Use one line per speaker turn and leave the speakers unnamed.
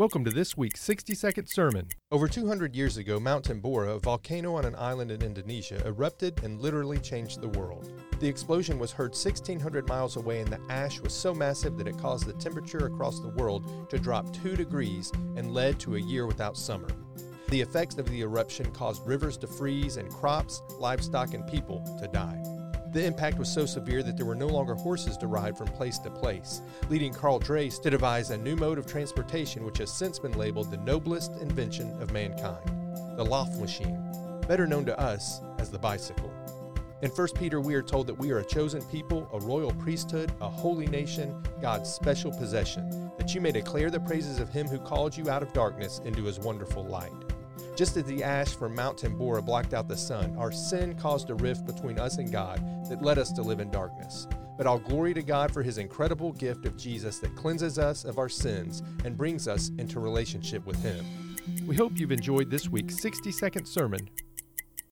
Welcome to this week's 60 second sermon.
Over 200 years ago, Mount Tambora, a volcano on an island in Indonesia, erupted and literally changed the world. The explosion was heard 1,600 miles away, and the ash was so massive that it caused the temperature across the world to drop 2 degrees and led to a year without summer. The effects of the eruption caused rivers to freeze and crops, livestock, and people to die. The impact was so severe that there were no longer horses to ride from place to place, leading Carl Drais to devise a new mode of transportation which has since been labeled the noblest invention of mankind, the Laufmaschine, better known to us as the bicycle. In 1 Peter, we are told that we are a chosen people, a royal priesthood, a holy nation, God's special possession, that you may declare the praises of him who called you out of darkness into his wonderful light. Just as the ash from Mount Tambora blocked out the sun, our sin caused a rift between us and God that led us to live in darkness. But all glory to God for his incredible gift of Jesus that cleanses us of our sins and brings us into relationship with him.
We hope you've enjoyed this week's 60 second sermon